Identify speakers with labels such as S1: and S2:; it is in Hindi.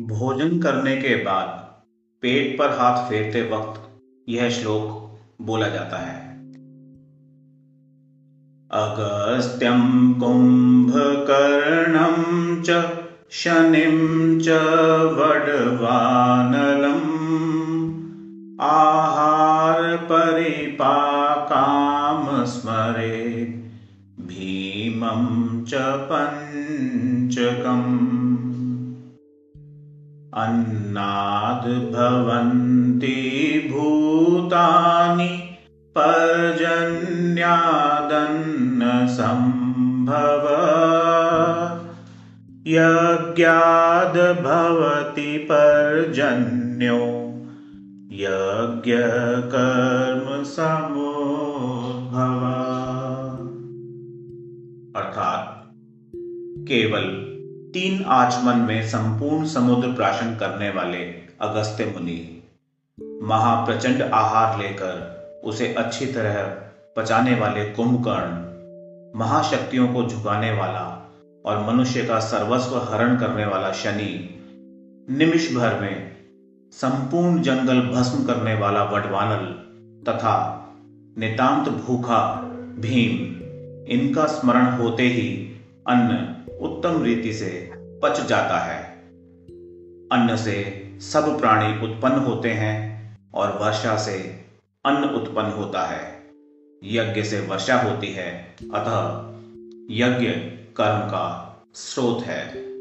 S1: भोजन करने के बाद पेट पर हाथ फेरते वक्त यह श्लोक बोला जाता है। अगस्त्यम कुंभकर्णम च शनिम च, वडवानलम। आहार परिपाकाम स्मरे, भीमं च पञ्चकम्। अन्नाद् भवन्ति भूतानि पर्जन्यादन्नसम्भव। यज्ञाद् भवति पर्जन्यो। यज्ञकर्म समोद्भव। अर्थात केवल तीन आचमन में संपूर्ण समुद्र प्राशन करने वाले अगस्त्य मुनि। महाप्रचंड आहार लेकर उसे अच्छी तरह पचाने वाले कुंभकर्ण, महाशक्तियों को झुकाने वाला और मनुष्य का सर्वस्व हरण करने वाला शनि, निमिष भर में संपूर्ण जंगल भस्म करने वाला वडवानल तथा नितांत भूखा भीम, इनका स्मरण होते ही अन्न उत्तम रीति से पच जाता है। अन्न से सब प्राणी उत्पन्न होते हैं और वर्षा से अन्न उत्पन्न होता है। यज्ञ से वर्षा होती है, अतः यज्ञ कर्म का स्रोत है।